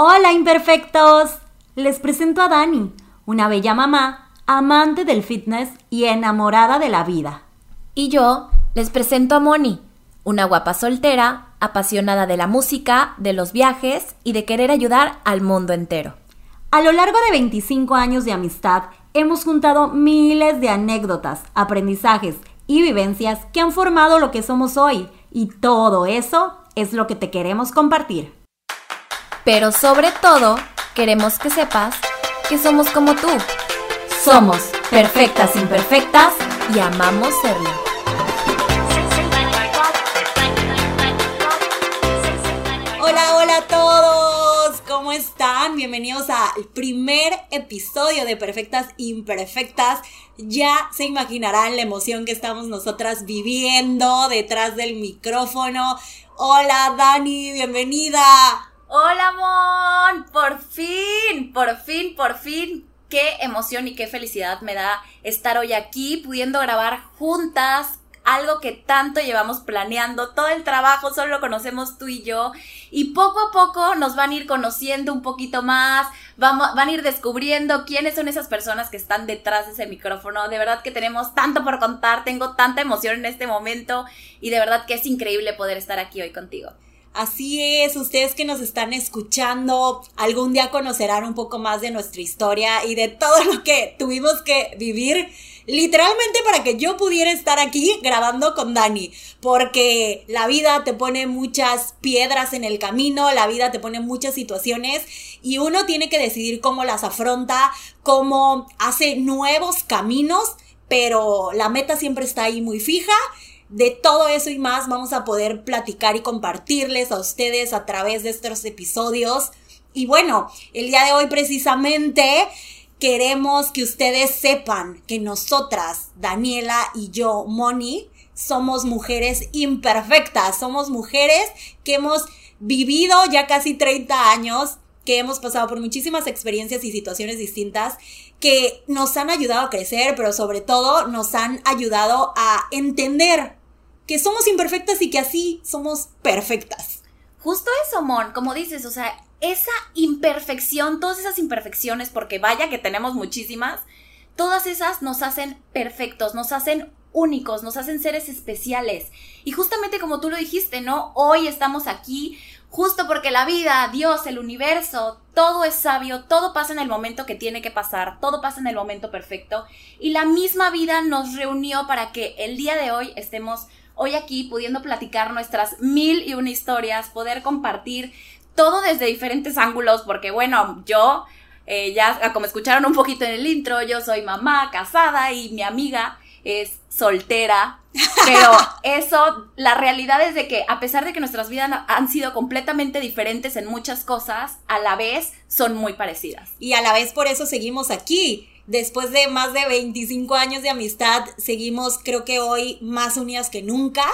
Hola imperfectos, les presento a Dani, una bella mamá, amante del fitness y enamorada de la vida. Y yo les presento a Moni, una guapa soltera, apasionada de la música, de los viajes y de querer ayudar al mundo entero. A lo largo de 25 años de amistad, hemos juntado miles de anécdotas, aprendizajes y vivencias que han formado lo que somos hoy, y todo eso es lo que te queremos compartir. Pero sobre todo, queremos que sepas que somos como tú. Somos perfectas imperfectas y amamos serlo. Hola, hola a todos. ¿Cómo están? Bienvenidos al primer episodio de Perfectas Imperfectas. Ya se imaginarán la emoción que estamos nosotras viviendo detrás del micrófono. Hola Dani, bienvenida. Hola, Mon. Por fin, por fin, por fin. Qué emoción y qué felicidad me da estar hoy aquí pudiendo grabar juntas algo que tanto llevamos planeando, todo el trabajo solo lo conocemos tú y yo y poco a poco nos van a ir conociendo un poquito más, vamos, van a ir descubriendo quiénes son esas personas que están detrás de ese micrófono, de verdad que tenemos tanto por contar, tengo tanta emoción en este momento y de verdad que es increíble poder estar aquí hoy contigo. Así es, ustedes que nos están escuchando, algún día conocerán un poco más de nuestra historia y de todo lo que tuvimos que vivir literalmente para que yo pudiera estar aquí grabando con Dani, porque la vida te pone muchas piedras en el camino, la vida te pone muchas situaciones y uno tiene que decidir cómo las afronta, cómo hace nuevos caminos, pero la meta siempre está ahí muy fija de todo eso y más vamos a poder platicar y compartirles a ustedes a través de estos episodios. Y bueno, el día de hoy precisamente queremos que ustedes sepan que nosotras, Daniela y yo, Moni, somos mujeres imperfectas, somos mujeres que hemos vivido ya casi 30 años, que hemos pasado por muchísimas experiencias y situaciones distintas que nos han ayudado a crecer, pero sobre todo nos han ayudado a entender que somos imperfectas y que así somos perfectas. Justo eso, Mon, como dices, o sea, esa imperfección, todas esas imperfecciones, porque vaya que tenemos muchísimas, todas esas nos hacen perfectos, nos hacen únicos, nos hacen seres especiales. Y justamente como tú lo dijiste, ¿no? Hoy estamos aquí justo porque la vida, Dios, el universo, todo es sabio, todo pasa en el momento que tiene que pasar, todo pasa en el momento perfecto. Y la misma vida nos reunió para que el día de hoy estemos hoy aquí pudiendo platicar nuestras mil y una historias, poder compartir todo desde diferentes ángulos, porque bueno, yo, eh, ya como escucharon un poquito en el intro, yo soy mamá, casada y mi amiga es soltera, pero eso, la realidad es de que a pesar de que nuestras vidas han sido completamente diferentes en muchas cosas, a la vez son muy parecidas. Y a la vez por eso seguimos aquí después de más de 25 años de amistad, seguimos creo que hoy más unidas que nunca,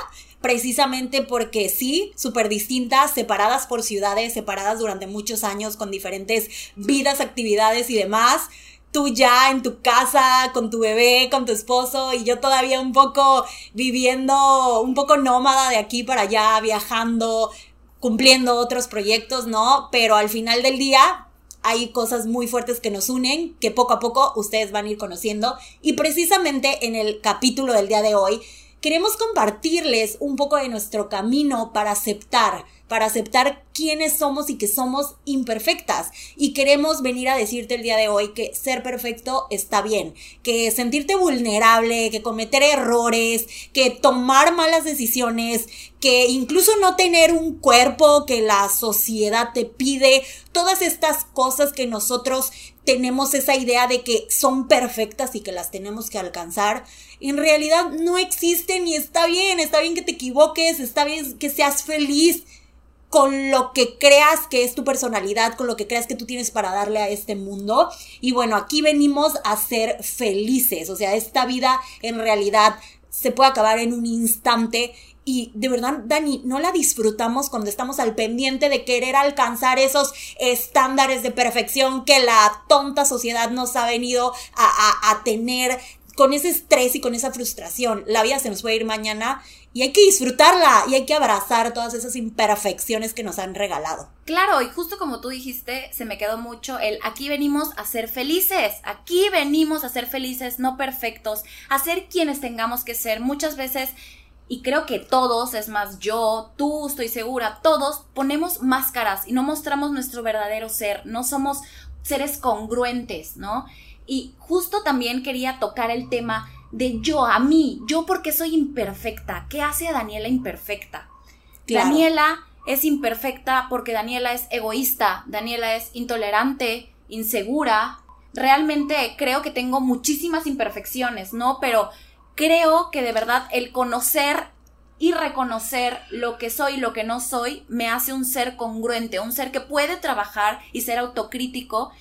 precisamente porque sí, súper distintas, separadas por ciudades, separadas durante muchos años con diferentes vidas, actividades y demás. Tú ya en tu casa, con tu bebé, con tu esposo y yo todavía un poco viviendo, un poco nómada de aquí para allá, viajando, cumpliendo otros proyectos, ¿no? Pero al final del día, hay cosas muy fuertes que nos unen, que poco a poco ustedes van a ir conociendo. Y precisamente en el capítulo del día de hoy, queremos compartirles un poco de nuestro camino para aceptar, para aceptar quiénes somos y que somos imperfectas. Y queremos venir a decirte el día de hoy que ser perfecto está bien, que sentirte vulnerable, que cometer errores, que tomar malas decisiones, que incluso no tener un cuerpo que la sociedad te pide, todas estas cosas que nosotros tenemos esa idea de que son perfectas y que las tenemos que alcanzar, en realidad no existen y está bien, está bien que te equivoques, está bien que seas feliz con lo que creas que es tu personalidad, con lo que creas que tú tienes para darle a este mundo. Y bueno, aquí venimos a ser felices, o sea, esta vida en realidad se puede acabar en un instante y de verdad, Dani, no la disfrutamos cuando estamos al pendiente de querer alcanzar esos estándares de perfección que la tonta sociedad nos ha venido a, a, a tener con ese estrés y con esa frustración. La vida se nos puede ir mañana y hay que disfrutarla y hay que abrazar todas esas imperfecciones que nos han regalado. Claro, y justo como tú dijiste, se me quedó mucho el aquí venimos a ser felices, aquí venimos a ser felices, no perfectos, a ser quienes tengamos que ser. Muchas veces y creo que todos, es más yo, tú, estoy segura, todos ponemos máscaras y no mostramos nuestro verdadero ser, no somos seres congruentes, ¿no? Y justo también quería tocar el tema de yo, a mí, yo porque soy imperfecta. ¿Qué hace a Daniela imperfecta? Daniela es imperfecta porque Daniela es egoísta, Daniela es intolerante, insegura. Realmente creo que tengo muchísimas imperfecciones, ¿no? Pero creo que de verdad el conocer y reconocer lo que soy y lo que no soy me hace un ser congruente, un ser que puede trabajar y ser autocrítico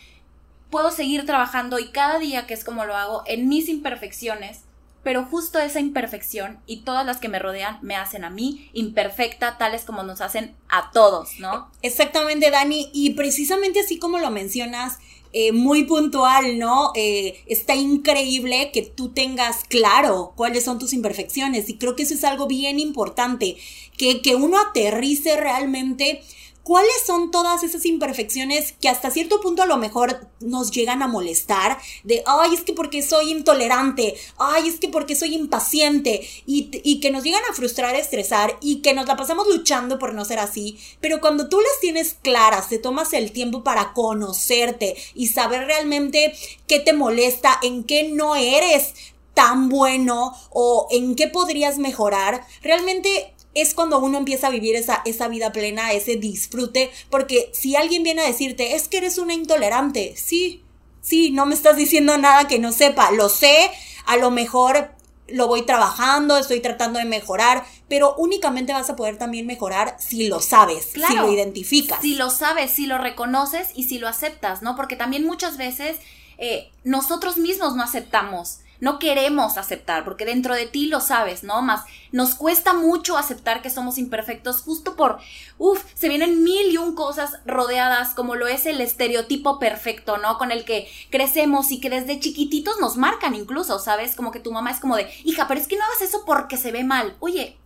puedo seguir trabajando y cada día, que es como lo hago, en mis imperfecciones, pero justo esa imperfección y todas las que me rodean me hacen a mí imperfecta, tales como nos hacen a todos, ¿no? Exactamente, Dani, y precisamente así como lo mencionas, eh, muy puntual, ¿no? Eh, está increíble que tú tengas claro cuáles son tus imperfecciones y creo que eso es algo bien importante, que, que uno aterrice realmente ¿Cuáles son todas esas imperfecciones que hasta cierto punto a lo mejor nos llegan a molestar? De, ay, es que porque soy intolerante, ay, es que porque soy impaciente, y, y, que nos llegan a frustrar, estresar, y que nos la pasamos luchando por no ser así. Pero cuando tú las tienes claras, te tomas el tiempo para conocerte y saber realmente qué te molesta, en qué no eres tan bueno o en qué podrías mejorar, realmente es cuando uno empieza a vivir esa, esa vida plena, ese disfrute, porque si alguien viene a decirte, es que eres una intolerante, sí, sí, no me estás diciendo nada que no sepa, lo sé, a lo mejor lo voy trabajando, estoy tratando de mejorar, pero únicamente vas a poder también mejorar si lo sabes, si lo identificas. Si lo sabes, si lo reconoces y si lo aceptas, ¿no? Porque también muchas veces eh, nosotros mismos no aceptamos no queremos aceptar, porque dentro de ti lo sabes, ¿no? Más nos cuesta mucho aceptar que somos imperfectos justo por, uff, se vienen mil y un cosas rodeadas como lo es el estereotipo perfecto, ¿no? Con el que crecemos y que desde chiquititos nos marcan incluso, ¿sabes? Como que tu mamá es como de, hija, pero es que no hagas eso porque se ve mal. Oye,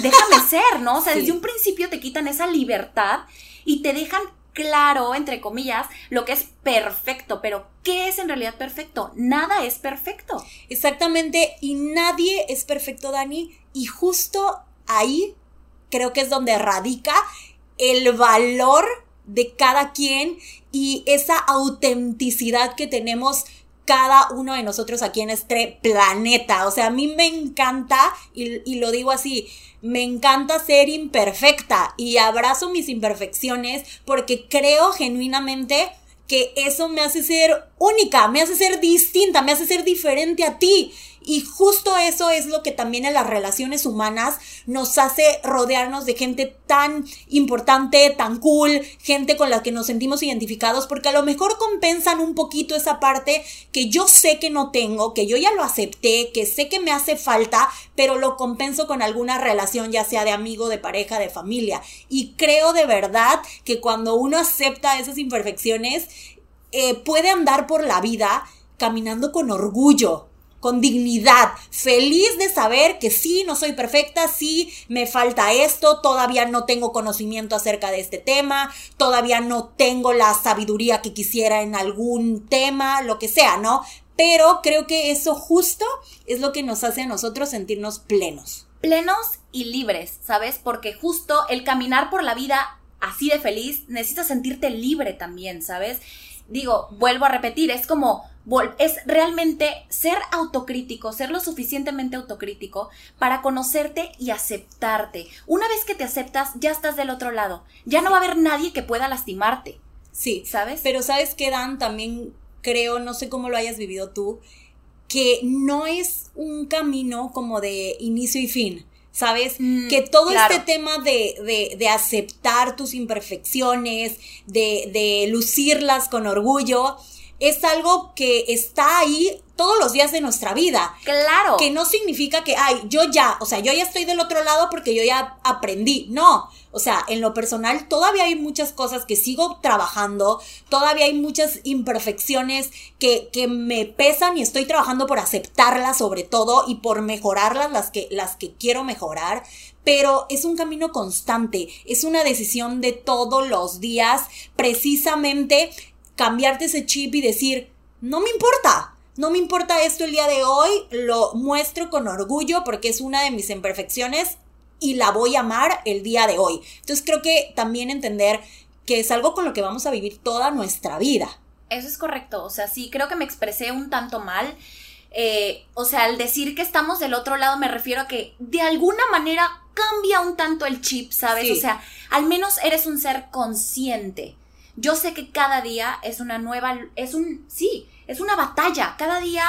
déjame ser, ¿no? O sea, desde un principio te quitan esa libertad y te dejan claro, entre comillas, lo que es perfecto, pero ¿qué es en realidad perfecto? Nada es perfecto. Exactamente, y nadie es perfecto, Dani, y justo ahí creo que es donde radica el valor de cada quien y esa autenticidad que tenemos cada uno de nosotros aquí en este planeta. O sea, a mí me encanta, y, y lo digo así, me encanta ser imperfecta y abrazo mis imperfecciones porque creo genuinamente que eso me hace ser única, me hace ser distinta, me hace ser diferente a ti. Y justo eso es lo que también en las relaciones humanas nos hace rodearnos de gente tan importante, tan cool, gente con la que nos sentimos identificados, porque a lo mejor compensan un poquito esa parte que yo sé que no tengo, que yo ya lo acepté, que sé que me hace falta, pero lo compenso con alguna relación, ya sea de amigo, de pareja, de familia. Y creo de verdad que cuando uno acepta esas imperfecciones, eh, puede andar por la vida caminando con orgullo, con dignidad, feliz de saber que sí, no soy perfecta, sí, me falta esto, todavía no tengo conocimiento acerca de este tema, todavía no tengo la sabiduría que quisiera en algún tema, lo que sea, ¿no? Pero creo que eso justo es lo que nos hace a nosotros sentirnos plenos. Plenos y libres, ¿sabes? Porque justo el caminar por la vida así de feliz, necesitas sentirte libre también, ¿sabes? Digo, vuelvo a repetir, es como es realmente ser autocrítico, ser lo suficientemente autocrítico para conocerte y aceptarte. Una vez que te aceptas, ya estás del otro lado. Ya no va a haber nadie que pueda lastimarte. Sí, ¿sabes? Pero sabes que Dan también creo, no sé cómo lo hayas vivido tú, que no es un camino como de inicio y fin. ¿Sabes? Mm, que todo este tema de, de, de, aceptar tus imperfecciones, de, de lucirlas con orgullo, es algo que está ahí todos los días de nuestra vida. Claro. Que no significa que, ay, yo ya, o sea, yo ya estoy del otro lado porque yo ya aprendí. No, o sea, en lo personal todavía hay muchas cosas que sigo trabajando, todavía hay muchas imperfecciones que, que me pesan y estoy trabajando por aceptarlas sobre todo y por mejorarlas las que, las que quiero mejorar. Pero es un camino constante, es una decisión de todos los días, precisamente cambiarte ese chip y decir, no me importa, no me importa esto el día de hoy, lo muestro con orgullo porque es una de mis imperfecciones y la voy a amar el día de hoy. Entonces creo que también entender que es algo con lo que vamos a vivir toda nuestra vida. Eso es correcto, o sea, sí, creo que me expresé un tanto mal. Eh, o sea, al decir que estamos del otro lado me refiero a que de alguna manera cambia un tanto el chip, ¿sabes? O sea, al menos eres un ser consciente. Yo sé que cada día es una nueva, es un, sí, es una batalla. Cada día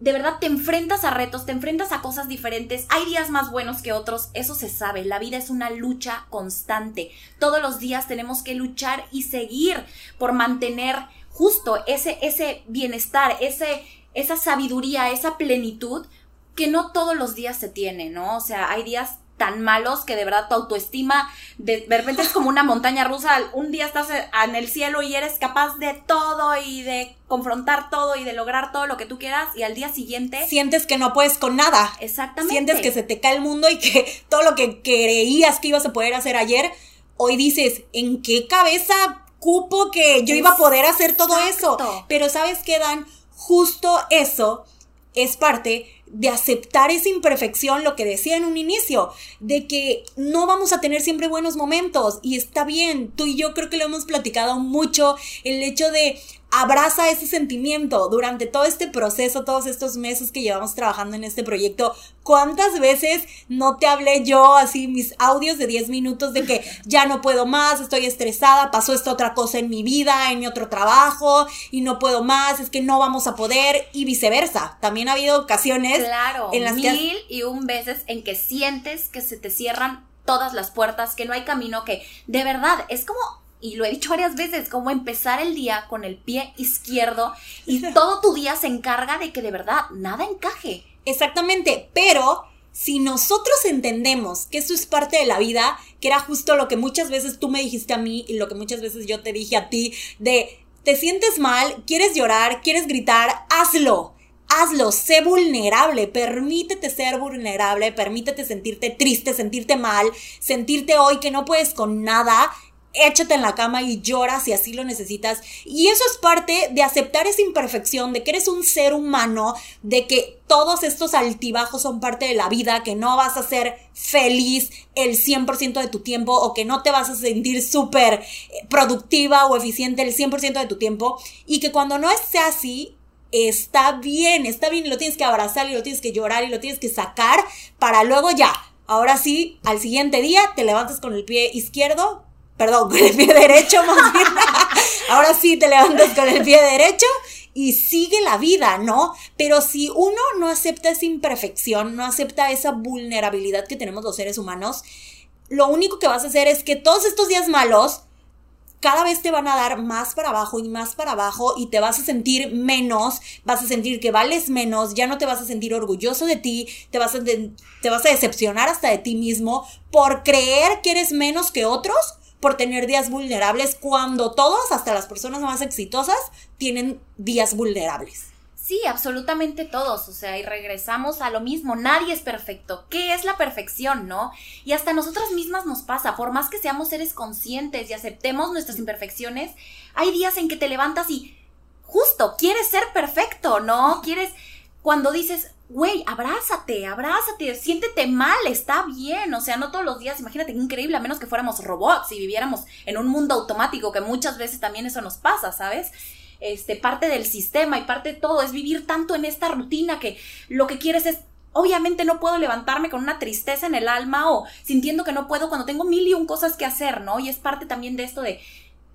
de verdad te enfrentas a retos, te enfrentas a cosas diferentes, hay días más buenos que otros, eso se sabe, la vida es una lucha constante, todos los días tenemos que luchar y seguir por mantener justo ese, ese bienestar, ese, esa sabiduría, esa plenitud que no todos los días se tiene, ¿no? O sea, hay días tan malos que de verdad tu autoestima de, repente es como una montaña rusa. Un día estás en el cielo y eres capaz de todo y de confrontar todo y de lograr todo lo que tú quieras y al día siguiente sientes que no puedes con nada. Exactamente. Sientes que se te cae el mundo y que todo lo que creías que ibas a poder hacer ayer, hoy dices, ¿en qué cabeza cupo que yo iba a poder hacer todo eso? Pero sabes que Dan, justo eso es parte de aceptar esa imperfección, lo que decía en un inicio, de que no vamos a tener siempre buenos momentos y está bien, tú y yo creo que lo hemos platicado mucho, el hecho de abraza ese sentimiento durante todo este proceso, todos estos meses que llevamos trabajando en este proyecto. ¿Cuántas veces no te hablé yo así mis audios de 10 minutos de que ya no puedo más, estoy estresada, pasó esta otra cosa en mi vida, en mi otro trabajo y no puedo más, es que no vamos a poder y viceversa. También ha habido ocasiones claro, en las mil y un veces en que sientes que se te cierran todas las puertas, que no hay camino, que de verdad es como y lo he dicho varias veces, como empezar el día con el pie izquierdo y todo tu día se encarga de que de verdad nada encaje. Exactamente, pero si nosotros entendemos que eso es parte de la vida, que era justo lo que muchas veces tú me dijiste a mí y lo que muchas veces yo te dije a ti, de te sientes mal, quieres llorar, quieres gritar, hazlo. Hazlo, sé vulnerable, permítete ser vulnerable, permítete sentirte triste, sentirte mal, sentirte hoy que no puedes con nada échate en la cama y llora si así lo necesitas. Y eso es parte de aceptar esa imperfección, de que eres un ser humano, de que todos estos altibajos son parte de la vida, que no vas a ser feliz el 100% de tu tiempo o que no te vas a sentir súper eh, productiva o eficiente el 100% de tu tiempo. Y que cuando no sea así, está bien, está bien y lo tienes que abrazar y lo tienes que llorar y lo tienes que sacar para luego ya. Ahora sí, al siguiente día te levantas con el pie izquierdo, perdón, con el pie derecho más. Ahora sí te levantas con el pie derecho y sigue la vida, ¿no? Pero si uno no acepta esa imperfección, no acepta esa vulnerabilidad que tenemos los seres humanos, lo único que vas a hacer es que todos estos días malos cada vez te van a dar más para abajo y más para abajo y te vas a sentir menos, vas a sentir que vales menos, ya no te vas a sentir orgulloso de ti, te vas a, te vas a decepcionar hasta de ti mismo por creer que eres menos que otros por tener días vulnerables cuando todos, hasta las personas más exitosas, tienen días vulnerables. Sí, absolutamente todos, o sea, y regresamos a lo mismo, nadie es perfecto. ¿Qué es la perfección, no? Y hasta nosotras mismas nos pasa, por más que seamos seres conscientes y aceptemos nuestras imperfecciones, hay días en que te levantas y justo quieres ser perfecto, ¿no? Quieres cuando dices, güey, abrázate, abrázate, siéntete mal, está bien. O sea, no todos los días, imagínate increíble, a menos que fuéramos robots y viviéramos en un mundo automático, que muchas veces también eso nos pasa, ¿sabes? Este, parte del sistema y parte de todo es vivir tanto en esta rutina que lo que quieres es obviamente no puedo levantarme con una tristeza en el alma o sintiendo que no puedo cuando tengo mil y un cosas que hacer, ¿no? Y es parte también de esto de,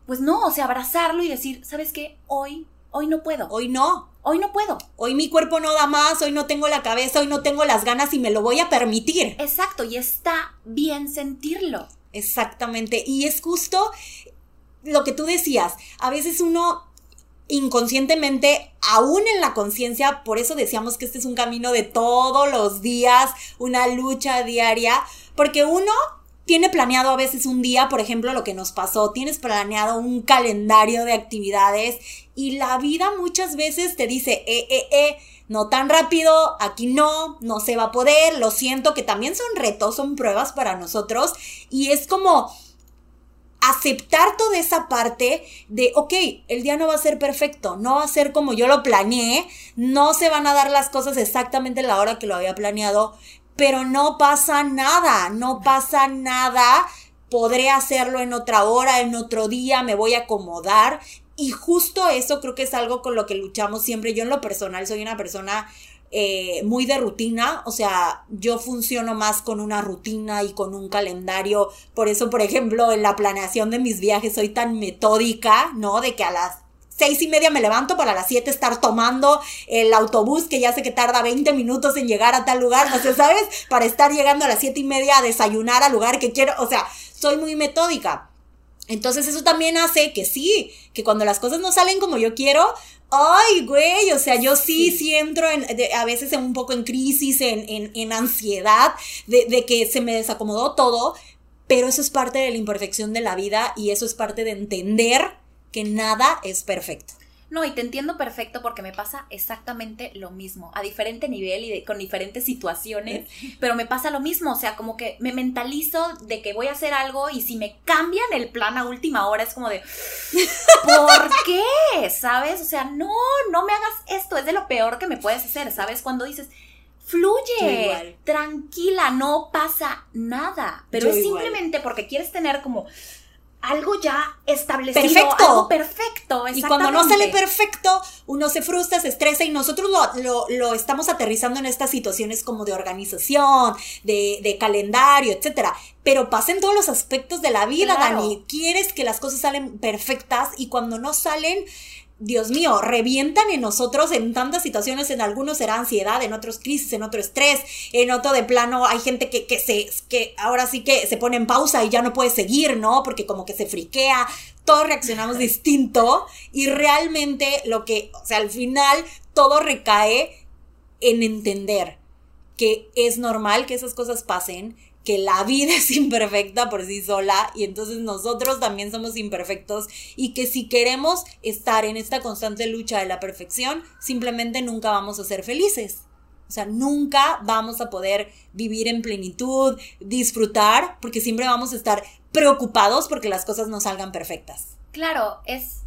pues no, o sea, abrazarlo y decir, ¿sabes qué? Hoy, hoy no puedo. Hoy no hoy no puedo. Hoy mi cuerpo no da más, hoy no tengo la cabeza, hoy no tengo las ganas y me lo voy a permitir. Exacto, y está bien sentirlo. Exactamente, y es justo lo que tú decías, a veces uno inconscientemente, aún en la conciencia, por eso decíamos que este es un camino de todos los días, una lucha diaria, porque uno tiene planeado a veces un día, por ejemplo, lo que nos pasó, tienes planeado un calendario de actividades y la vida muchas veces te dice, eh, eh, eh, no tan rápido, aquí no, no se va a poder, lo siento, que también son retos, son pruebas para nosotros. Y es como aceptar toda esa parte de, ok, el día no va a ser perfecto, no va a ser como yo lo planeé, no se van a dar las cosas exactamente la hora que lo había planeado, pero no pasa nada, no pasa nada, podré hacerlo en otra hora, en otro día, me voy a acomodar. Y justo eso creo que es algo con lo que luchamos siempre. Yo en lo personal soy una persona eh, muy de rutina, o sea, yo funciono más con una rutina y con un calendario, por eso, por ejemplo, en la planeación de mis viajes soy tan metódica, ¿no? De que a las seis y media me levanto para las siete estar tomando el autobús que ya sé que tarda 20 minutos en llegar a tal lugar, no sé, ¿sabes? Para estar llegando a las siete y media a desayunar al lugar que quiero, o sea, soy muy metódica. Entonces eso también hace que sí, que cuando las cosas no salen como yo quiero, Ay, güey, o sea, yo sí, sí, entro en, a veces en un poco en crisis, en, en, en ansiedad, de, de que se me desacomodó todo, pero eso es parte de la imperfección de la vida y eso es parte de entender que nada es perfecto. No, y te entiendo perfecto porque me pasa exactamente lo mismo, a diferente nivel y con diferentes situaciones, pero me pasa lo mismo, o sea, como que me mentalizo de que voy a hacer algo y si me cambian el plan a última hora es como de, ¿por qué? ¿Sabes? O sea, no, no me hagas esto, es de lo peor que me puedes hacer, ¿sabes? Cuando dices, fluye, tranquila, no pasa nada, pero es simplemente porque quieres tener como algo ya establecido, perfecto. algo perfecto. Y cuando no sale perfecto, uno se frustra, se estresa y nosotros lo, lo, estamos aterrizando en estas situaciones como de organización, de, de calendario, etcétera. Pero pasa en todos los aspectos de la vida, Dani. Quieres que las cosas salen perfectas y cuando no salen, Dios mío, revientan en nosotros en tantas situaciones, en algunos será ansiedad, en otros crisis, en otro estrés, en otro de plano hay gente que, que se, que ahora sí que se pone en pausa y ya no puede seguir, ¿no? Porque como que se friquea, todos reaccionamos distinto y realmente lo que, o sea, al final todo recae en entender que es normal que esas cosas pasen, que la vida es imperfecta por sí sola y entonces nosotros también somos imperfectos y que si queremos estar en esta constante lucha de la perfección, simplemente nunca vamos a ser felices. O sea, nunca vamos a poder vivir en plenitud, disfrutar, porque siempre vamos a estar preocupados porque las cosas no salgan perfectas. Claro, es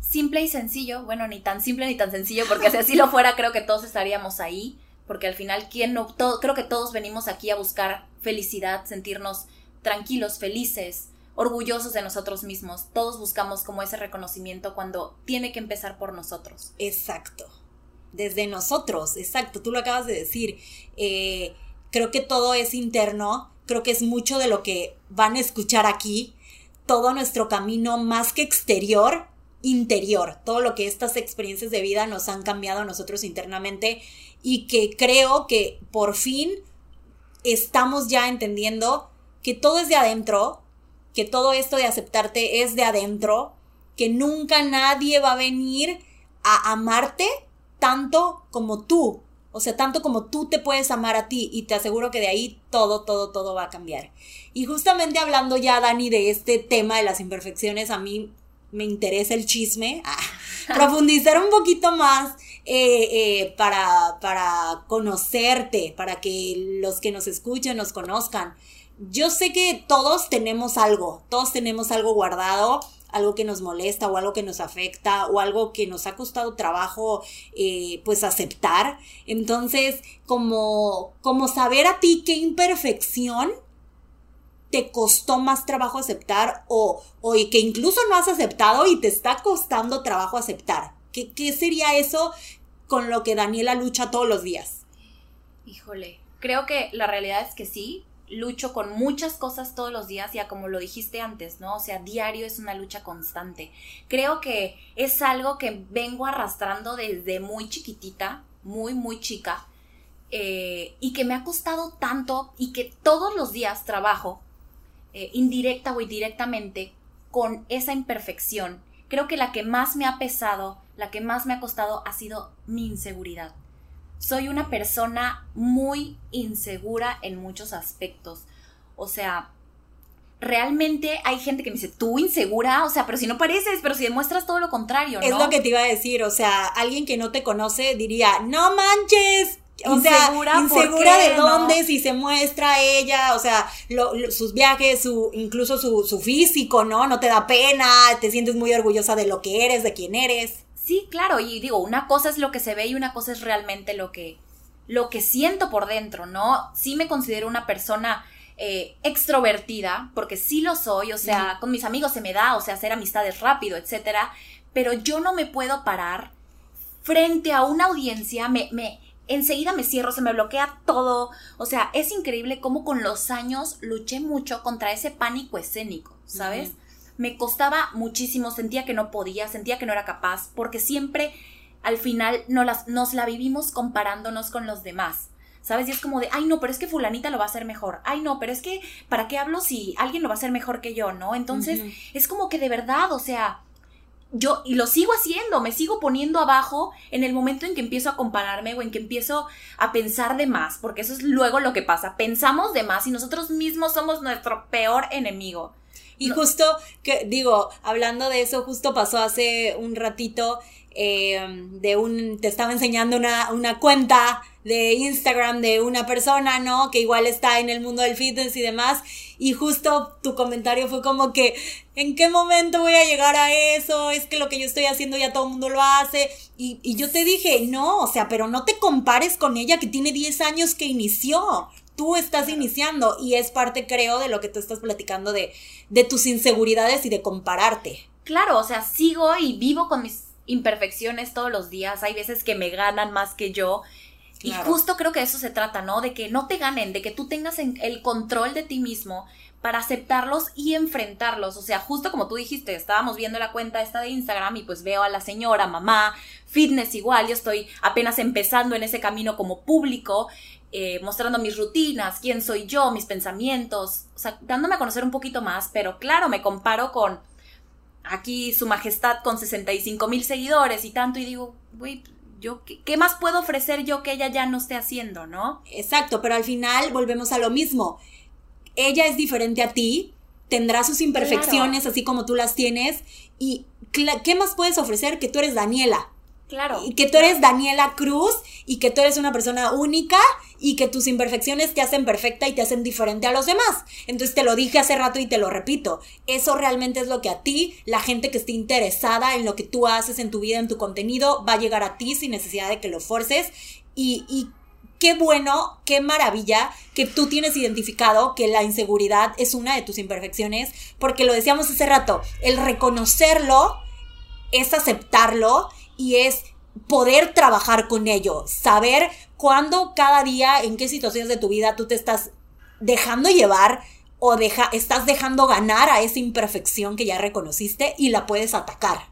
simple y sencillo. Bueno, ni tan simple ni tan sencillo, porque si así lo fuera, creo que todos estaríamos ahí porque al final, ¿quién no? Todo, creo que todos venimos aquí a buscar felicidad, sentirnos tranquilos, felices, orgullosos de nosotros mismos. Todos buscamos como ese reconocimiento cuando tiene que empezar por nosotros. Exacto. Desde nosotros, exacto. Tú lo acabas de decir. Eh, creo que todo es interno. Creo que es mucho de lo que van a escuchar aquí. Todo nuestro camino, más que exterior, interior. Todo lo que estas experiencias de vida nos han cambiado a nosotros internamente y que creo que por fin estamos ya entendiendo que todo es de adentro, que todo esto de aceptarte es de adentro, que nunca nadie va a venir a amarte tanto como tú. O sea, tanto como tú te puedes amar a ti y te aseguro que de ahí todo, todo, todo va a cambiar. Y justamente hablando ya, Dani, de este tema de las imperfecciones, a mí me interesa el chisme, profundizar un poquito más eh, eh, para, para conocerte, para que los que nos escuchen nos conozcan. Yo sé que todos tenemos algo, todos tenemos algo guardado, algo que nos molesta o algo que nos afecta o algo que nos ha costado trabajo eh, pues aceptar. Entonces, como, como saber a ti qué imperfección te costó más trabajo aceptar o, o que incluso no has aceptado y te está costando trabajo aceptar. ¿Qué, ¿Qué, sería eso con lo que Daniela lucha todos los días? Híjole, creo que la realidad es que sí, lucho con muchas cosas todos los días, ya como lo dijiste antes, ¿no? O sea, diario es una lucha constante. Creo que es algo que vengo arrastrando desde muy chiquitita, muy, muy chica, eh, y que me ha costado tanto y que todos los días trabajo eh, indirecta o indirectamente con esa imperfección creo que la que más me ha pesado, la que más me ha costado ha sido mi inseguridad. Soy una persona muy insegura en muchos aspectos. O sea, realmente hay gente que me dice, tú insegura, o sea, pero si no pareces, pero si demuestras todo lo contrario, ¿no? Es lo que te iba a decir, o sea, alguien que no te conoce diría, no manches. O sea, insegura de dónde, si se muestra ella, o sea, sus viajes, su, incluso su, su físico, ¿no? No te da pena, te sientes muy orgullosa de lo que eres, de quién eres. Sí, claro, y digo, una cosa es lo que se ve y una cosa es realmente lo que, lo que siento por dentro, ¿no? Sí me considero una persona eh, extrovertida, porque sí lo soy, o sea, con mis amigos se me da, o sea, hacer amistades rápido, etcétera, pero yo no me puedo parar frente a una audiencia, me, me, enseguida me cierro, se me bloquea todo, o sea, es increíble cómo con los años luché mucho contra ese pánico escénico, ¿sabes? Me costaba muchísimo, sentía que no podía, sentía que no era capaz, porque siempre al final las, nos la vivimos comparándonos con los demás. ¿sabes? Y es como de, ay, no, pero es que fulanita lo va a hacer mejor. Ay, no, pero es que, ¿para qué hablo si alguien lo va a hacer mejor que yo, no? Entonces, es como que de verdad, o sea, yo, y lo sigo haciendo, me sigo poniendo abajo en el momento en que empiezo a compararme o en que empiezo a pensar de más, porque eso es luego lo que pasa, pensamos de más y nosotros mismos somos nuestro peor enemigo. Y justo, que digo, hablando de eso, justo pasó hace un ratito eh, de un, te estaba enseñando una, una cuenta de Instagram de una persona, ¿no? Que igual está en el mundo del fitness y demás. Y justo tu comentario fue como que, ¿en qué momento voy a llegar a eso? Es que lo que yo estoy haciendo ya todo el mundo lo hace. Y, y yo te dije, no, o sea, pero no te compares con ella que tiene 10 años que inició. Tú estás iniciando y es parte, creo, de lo que tú estás platicando de, de tus inseguridades y de compararte. Claro, o sea, sigo y vivo con mis imperfecciones todos los días. Hay veces que me ganan más que yo y justo creo que eso se trata, ¿no? De que no te ganen, de que tú tengas el control de ti mismo para aceptarlos y enfrentarlos. O sea, justo como tú dijiste, estábamos viendo la cuenta esta de Instagram y pues veo a la señora, mamá, fitness igual, yo estoy apenas empezando en ese camino como público, eh, mostrando mis rutinas, quién soy yo, mis pensamientos, o sea, dándome a conocer un poquito más, pero claro, me comparo con aquí su majestad con 65 mil seguidores y tanto y digo, güey, yo, ¿qué, más puedo ofrecer yo que ella ya no esté haciendo, no? Exacto, pero al final volvemos a lo mismo. Ella es diferente a ti, tendrá sus imperfecciones así como tú las tienes y ¿qué más puedes ofrecer que tú eres Daniela? Claro. Y que tú eres Daniela Cruz y que tú eres una persona única y que tus imperfecciones te hacen perfecta y te hacen diferente a los demás. Entonces te lo dije hace rato y te lo repito. Eso realmente es lo que a ti, la gente que esté interesada en lo que tú haces en tu vida, en tu contenido, va a llegar a ti sin necesidad de que lo forces. Y, y qué bueno, qué maravilla que tú tienes identificado que la inseguridad es una de tus imperfecciones, porque lo decíamos hace rato, el reconocerlo es aceptarlo y es poder trabajar con ello, saber cuándo cada día, en qué situaciones de tu vida tú te estás dejando llevar o deja, estás dejando ganar a esa imperfección que ya reconociste y la puedes atacar.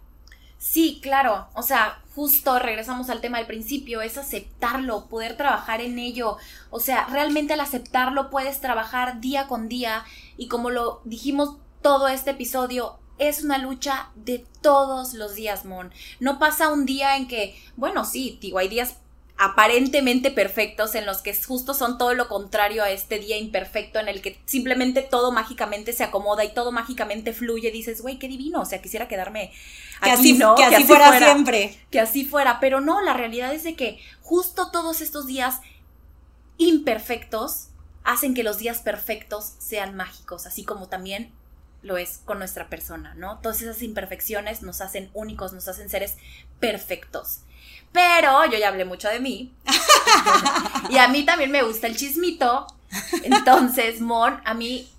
Sí, claro, o sea, justo regresamos al tema del principio, es aceptarlo, poder trabajar en ello, o sea, realmente al aceptarlo puedes trabajar día con día y como lo dijimos todo este episodio, es una lucha de todos los días, Mon. No pasa un día en que, bueno, sí, digo, hay días aparentemente perfectos en los que justo son todo lo contrario a este día imperfecto en el que simplemente todo mágicamente se acomoda y todo mágicamente fluye, dices, güey, qué divino, o sea, quisiera quedarme que así, ¿no? Que, así, fuera, fuera, siempre. Que así fuera, pero no, la realidad es de que justo todos estos días imperfectos hacen que los días perfectos sean mágicos, así como también lo es con nuestra persona, ¿no? Todas esas imperfecciones nos hacen únicos, nos hacen seres perfectos. Pero yo ya hablé mucho de mí. y a mí también me gusta el chismito. Entonces, Mon, a mí,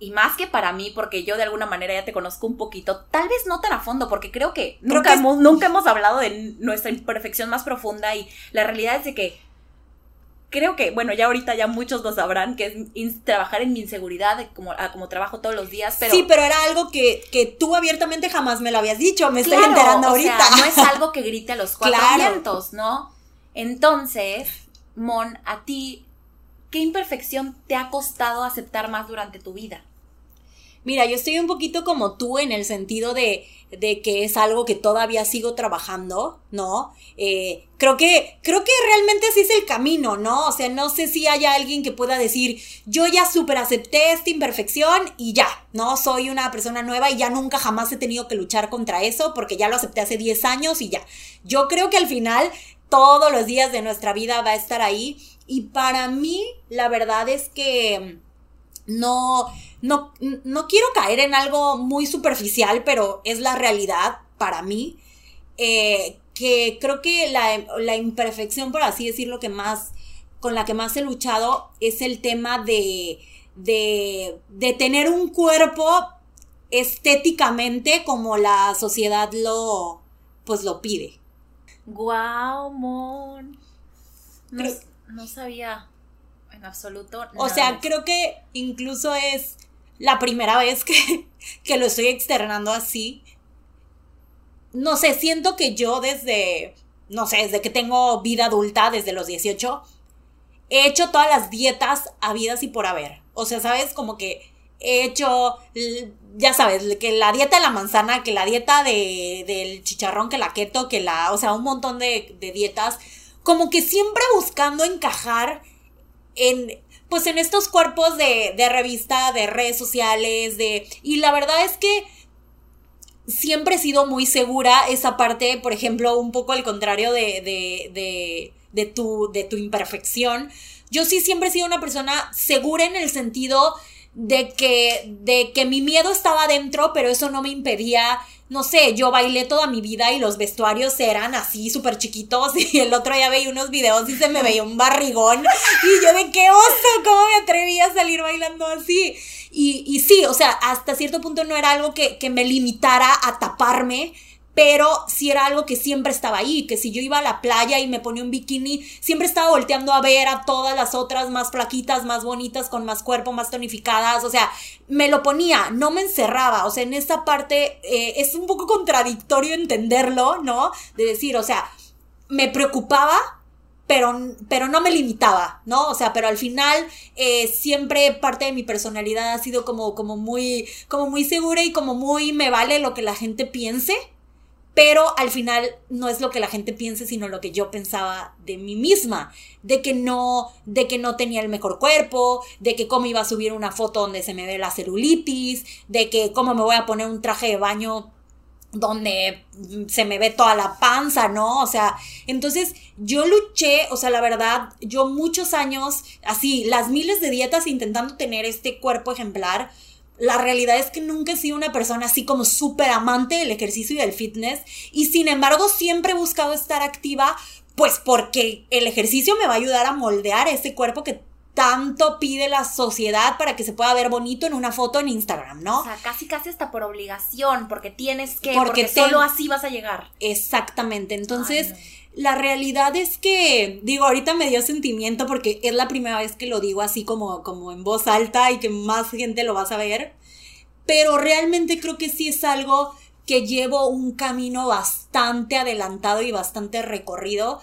y más que para mí, porque yo de alguna manera ya te conozco un poquito, tal vez no tan a fondo, porque creo que, nunca, Hemos, nunca hemos hablado de nuestra imperfección más profunda y la realidad es de que creo que, bueno, ya ahorita ya muchos lo sabrán, que es trabajar en mi inseguridad, como, como trabajo todos los días, pero... Sí, pero era algo que, que tú abiertamente jamás me lo habías dicho, me estoy enterando ahorita. no es algo que grite a los cuatro vientos, ¿no? Entonces, Mon, a ti, ¿qué imperfección te ha costado aceptar más durante tu vida? Mira, yo estoy un poquito como tú en el sentido de, de que es algo que todavía sigo trabajando, ¿no? Eh, creo que, creo que realmente así es el camino, ¿no? O sea, no sé si haya alguien que pueda decir, yo ya super acepté esta imperfección y ya, ¿no? Soy una persona nueva y ya nunca jamás he tenido que luchar contra eso porque ya lo acepté hace 10 años y ya. Yo creo que al final todos los días de nuestra vida va a estar ahí y para mí la verdad es que no, no, no quiero caer en algo muy superficial, pero es la realidad para mí. Eh, que creo que la, imperfección, por así decirlo, que más, con la que más he luchado es el tema de, de, de tener un cuerpo estéticamente como la sociedad lo, pues lo pide. Guau, mon. no sabía en absoluto. O sea, creo que incluso es la primera vez que, que lo estoy externando así. No sé, siento que yo desde, no sé, desde que tengo vida adulta, desde los 18, he hecho todas las dietas habidas y por haber. O sea, ¿sabes? Como que he hecho, ya sabes, que la dieta de la manzana, que la dieta de, del chicharrón, que la keto, que la, o sea, un montón de, de dietas, como que siempre buscando encajar en, pues en estos cuerpos de, de revista, de redes sociales, de... Y la verdad es que siempre he sido muy segura esa parte, por ejemplo, un poco al contrario de, de, de, de, tu, de tu imperfección. Yo sí siempre he sido una persona segura en el sentido de que, de que mi miedo estaba dentro, pero eso no me impedía no sé, yo bailé toda mi vida y los vestuarios eran así súper chiquitos y el otro día veía unos videos y se me veía un barrigón y yo de qué oso, ¿cómo me atreví a salir bailando así? Y, y sí, o sea, hasta cierto punto no era algo que, que me limitara a taparme, pero sí era algo que siempre estaba ahí, que si yo iba a la playa y me ponía un bikini, siempre estaba volteando a ver a todas las otras más flaquitas, más bonitas, con más cuerpo, más tonificadas, o sea, me lo ponía, no me encerraba, o sea, en esta parte eh, es un poco contradictorio entenderlo, ¿no? De decir, o sea, me preocupaba, pero, pero no me limitaba, ¿no? O sea, pero al final eh, siempre parte de mi personalidad ha sido como, como muy, como muy segura y como muy me vale lo que la gente piense, pero al final no es lo que la gente piense, sino lo que yo pensaba de mí misma, de que no, de que no tenía el mejor cuerpo, de que cómo iba a subir una foto donde se me ve la celulitis, de que cómo me voy a poner un traje de baño donde se me ve toda la panza, ¿no? O sea, entonces yo luché, o sea, la verdad, yo muchos años, así, las miles de dietas intentando tener este cuerpo ejemplar, la realidad es que nunca he sido una persona así como súper amante del ejercicio y del fitness y sin embargo siempre he buscado estar activa pues porque el ejercicio me va a ayudar a moldear ese cuerpo que tanto pide la sociedad para que se pueda ver bonito en una foto en Instagram, ¿no? O sea, casi casi hasta por obligación, porque tienes que, porque, solo así vas a llegar. Exactamente, entonces la realidad es que, digo, ahorita me dio sentimiento porque es la primera vez que lo digo así como, como en voz alta y que más gente lo va a saber. Pero realmente creo que sí es algo que llevo un camino bastante adelantado y bastante recorrido.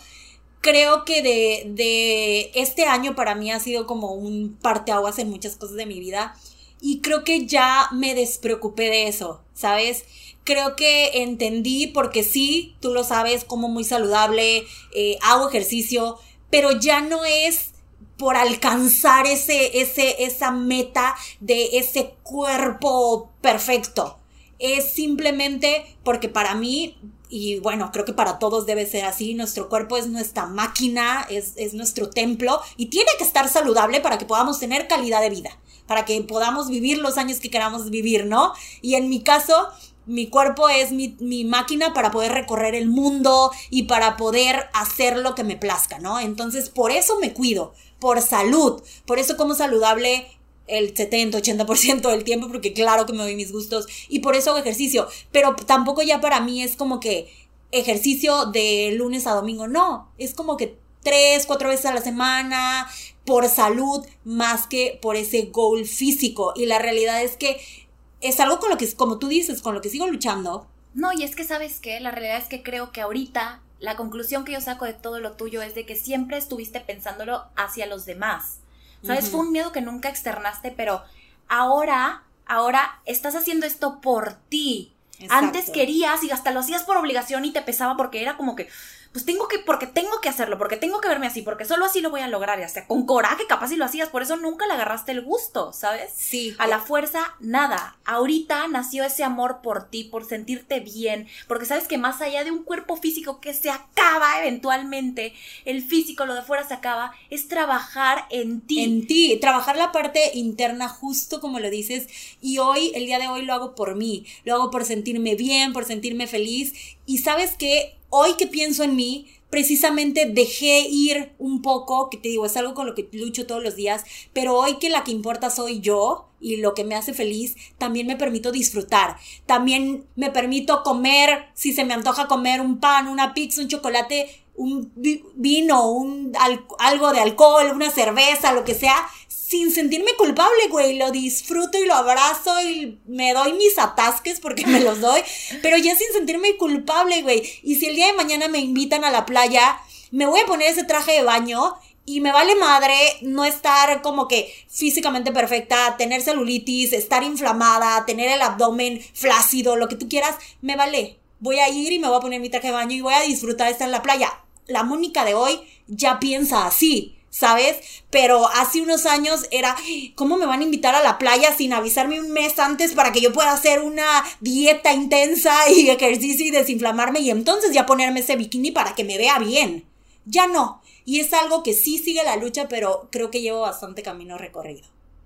Creo que de, de este año para mí ha sido como un parteaguas en muchas cosas de mi vida. Y creo que ya me despreocupé de eso, ¿sabes? creo que entendí, porque sí, tú lo sabes, como muy saludable, eh, hago ejercicio, pero ya no es por alcanzar ese, ese, esa meta de ese cuerpo perfecto. Es simplemente porque para mí, y bueno, creo que para todos debe ser así, nuestro cuerpo es nuestra máquina, es, es nuestro templo y tiene que estar saludable para que podamos tener calidad de vida, para que podamos vivir los años que queramos vivir, ¿no? Y en mi caso, mi cuerpo es mi, máquina para poder recorrer el mundo y para poder hacer lo que me plazca, ¿no? Entonces, por eso me cuido, por salud, por eso como saludable el 70, 80% del tiempo, porque claro que me doy mis gustos y por eso hago ejercicio, pero tampoco ya para mí es como que ejercicio de lunes a domingo, no, es como que tres, cuatro veces a la semana, por salud, más que por ese goal físico. Y la realidad es que es algo con lo que, como tú dices, con lo que sigo luchando. No, y es que sabes qué, la realidad es que creo que ahorita la conclusión que yo saco de todo lo tuyo es de que siempre estuviste pensándolo hacia los demás. ¿Sabes? Fue un miedo que nunca externaste, pero ahora ahora estás haciendo esto por ti. Antes querías y hasta lo hacías por obligación y te pesaba porque era como que, pues tengo que, porque tengo que hacerlo, porque tengo que verme así, porque solo así lo voy a lograr, y hasta con coraje capaz si lo hacías, por eso nunca le agarraste el gusto, ¿sabes? Sí. A la fuerza, nada. Ahorita nació ese amor por ti, por sentirte bien, porque sabes que más allá de un cuerpo físico que se acaba eventualmente, el físico, lo de fuera se acaba, es trabajar en ti. En ti, trabajar la parte interna justo como lo dices, y hoy, el día de hoy lo hago por mí, lo hago por sentirme bien, por sentirme feliz, y sabes que hoy que pienso en mí, precisamente dejé ir un poco, que te digo, es algo con lo que lucho todos los días, pero hoy que la que importa soy yo y lo que me hace feliz, también me permito disfrutar. También me permito comer, si se me antoja comer un pan, una pizza, un chocolate, un vino, un, algo de alcohol, una cerveza, lo que sea, sin sentirme culpable, güey. Lo disfruto y lo abrazo y me doy mis atasques porque me los doy, pero ya sin sentirme culpable, güey. Y si el día de mañana me invitan a la playa, me voy a poner ese traje de baño y me vale madre no estar como que físicamente perfecta, tener celulitis, estar inflamada, tener el abdomen flácido, lo que tú quieras, me vale. Voy a ir y me voy a poner mi traje de baño y voy a disfrutar de estar en la playa. La Mónica de hoy ya piensa así. ¿sabes? Pero hace unos años era, ¿cómo me van a invitar a la playa sin avisarme un mes antes para que yo pueda hacer una dieta intensa y ejercicio y desinflamarme y entonces ya ponerme ese bikini para que me vea bien? Ya no. Y es algo que sí sigue la lucha, pero creo que llevo bastante camino recorrido.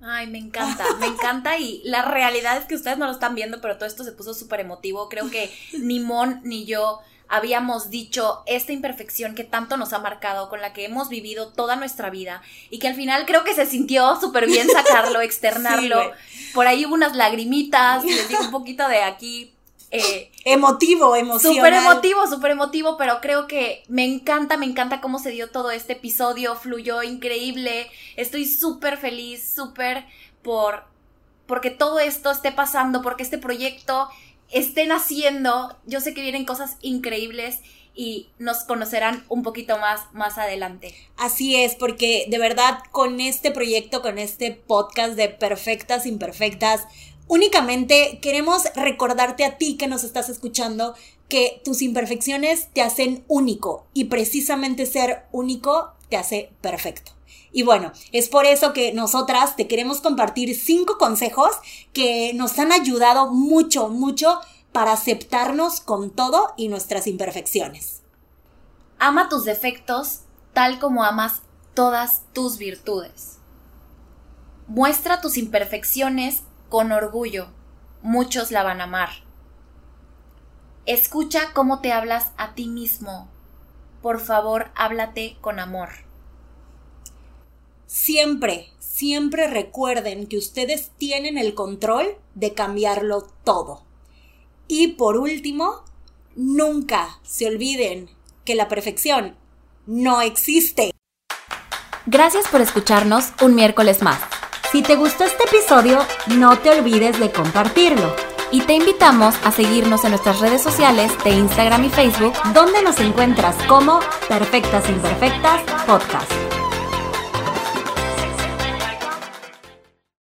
Ay, me encanta, me encanta y la realidad es que ustedes no lo están viendo, pero todo esto se puso súper emotivo. Creo que ni Mon ni yo habíamos dicho esta imperfección que tanto nos ha marcado, con la que hemos vivido toda nuestra vida y que al final creo que se sintió súper bien sacarlo, externarlo. Por ahí hubo unas lagrimitas, les digo un poquito de aquí. Eh, emotivo, emocional. Súper emotivo, súper emotivo, pero creo que me encanta, me encanta cómo se dio todo este episodio, fluyó increíble, estoy súper feliz, súper por porque todo esto esté pasando, porque este proyecto estén haciendo. Yo sé que vienen cosas increíbles y nos conocerán un poquito más más adelante. Así es, porque de verdad con este proyecto, con este podcast de Perfectas Imperfectas, únicamente queremos recordarte a ti que nos estás escuchando que tus imperfecciones te hacen único y precisamente ser único te hace perfecto. Y bueno, es por eso que nosotras te queremos compartir cinco consejos que nos han ayudado mucho, mucho para aceptarnos con todo y nuestras imperfecciones. Ama tus defectos tal como amas todas tus virtudes. Muestra tus imperfecciones con orgullo. Muchos la van a amar. Escucha cómo te hablas a ti mismo. Por favor, háblate con amor. Siempre, siempre recuerden que ustedes tienen el control de cambiarlo todo. Y por último, nunca se olviden que la perfección no existe. Gracias por escucharnos un miércoles más. Si te gustó este episodio, no te olvides de compartirlo. Y te invitamos a seguirnos en nuestras redes sociales de Instagram y Facebook, donde nos encuentras como Perfectas Imperfectas Podcast.